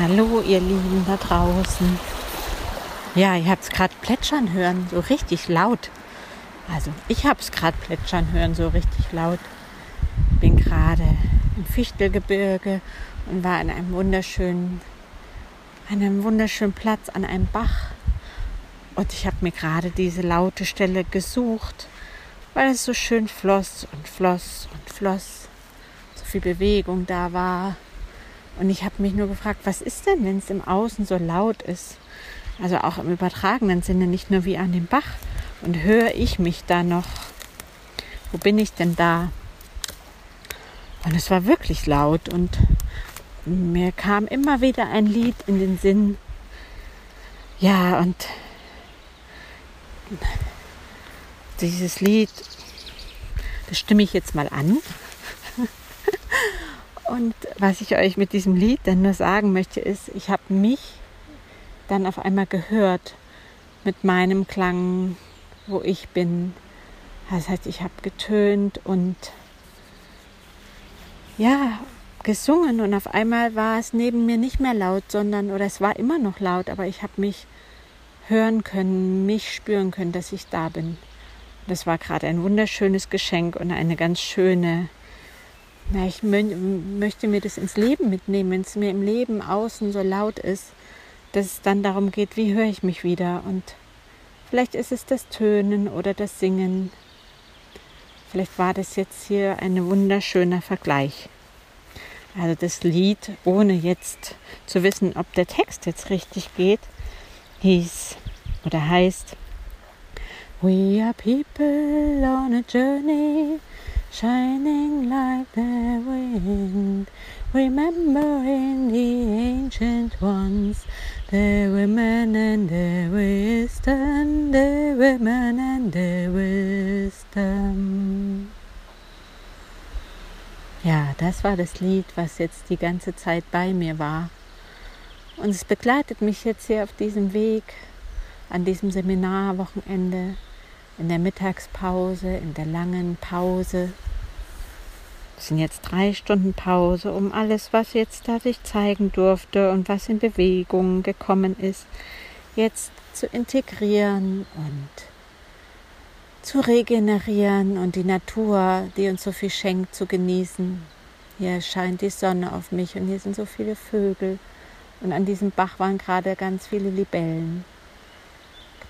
Hallo, ihr Lieben da draußen. Ja, ihr habt es gerade plätschern hören, so richtig laut. Also, ich habe es gerade plätschern hören, so richtig laut. Bin gerade im Fichtelgebirge und war an einem wunderschönen, an einem wunderschönen Platz an einem Bach. Und ich habe mir gerade diese laute Stelle gesucht, weil es so schön floss und floss und floss. So viel Bewegung da war. Und ich habe mich nur gefragt, was ist denn, wenn es im Außen so laut ist? Also auch im übertragenen Sinne, nicht nur wie an dem Bach. Und höre ich mich da noch? Wo bin ich denn da? Und es war wirklich laut und mir kam immer wieder ein Lied in den Sinn. Ja, und dieses Lied, das stimme ich jetzt mal an. Und was ich euch mit diesem Lied dann nur sagen möchte, ist, ich habe mich dann auf einmal gehört mit meinem Klang, wo ich bin. Das heißt, ich habe getönt und ja, gesungen und auf einmal war es neben mir nicht mehr laut, sondern, oder es war immer noch laut, aber ich habe mich hören können, mich spüren können, dass ich da bin. Das war gerade ein wunderschönes Geschenk und eine ganz schöne na, ich möchte mir das ins Leben mitnehmen, wenn es mir im Leben außen so laut ist, dass es dann darum geht, wie höre ich mich wieder. Und vielleicht ist es das Tönen oder das Singen. Vielleicht war das jetzt hier ein wunderschöner Vergleich. Also das Lied, ohne jetzt zu wissen, ob der Text jetzt richtig geht, hieß oder heißt We are people on a journey shining like the wind. Remembering the ancient ones, the women and the wisdom, the women and the wisdom. Ja, das war das Lied, was jetzt die ganze Zeit bei mir war. Und es begleitet mich jetzt hier auf diesem Weg, an diesem Seminarwochenende, in der Mittagspause, in der langen Pause. Es sind jetzt drei Stunden Pause, um alles, was jetzt da sich zeigen durfte und was in Bewegung gekommen ist, jetzt zu integrieren und zu regenerieren und die Natur, die uns so viel schenkt, zu genießen. Hier scheint die Sonne auf mich und hier sind so viele Vögel und an diesem Bach waren gerade ganz viele Libellen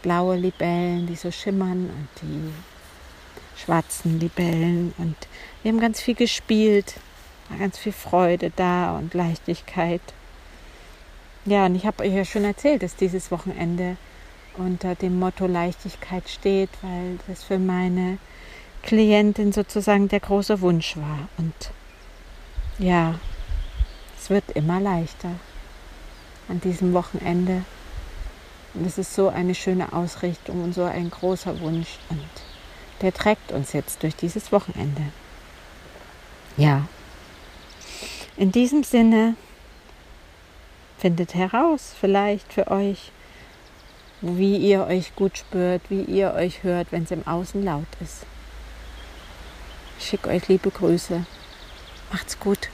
blaue Libellen, die so schimmern und die schwarzen Libellen. Und wir haben ganz viel gespielt, war ganz viel Freude da und Leichtigkeit. Ja, und ich habe euch ja schon erzählt, dass dieses Wochenende unter dem Motto Leichtigkeit steht, weil das für meine Klientin sozusagen der große Wunsch war. Und ja, es wird immer leichter an diesem Wochenende. Und es ist so eine schöne Ausrichtung und so ein großer Wunsch. Und der trägt uns jetzt durch dieses Wochenende. Ja. In diesem Sinne findet heraus, vielleicht für euch, wie ihr euch gut spürt, wie ihr euch hört, wenn es im Außen laut ist. Ich schicke euch liebe Grüße. Macht's gut.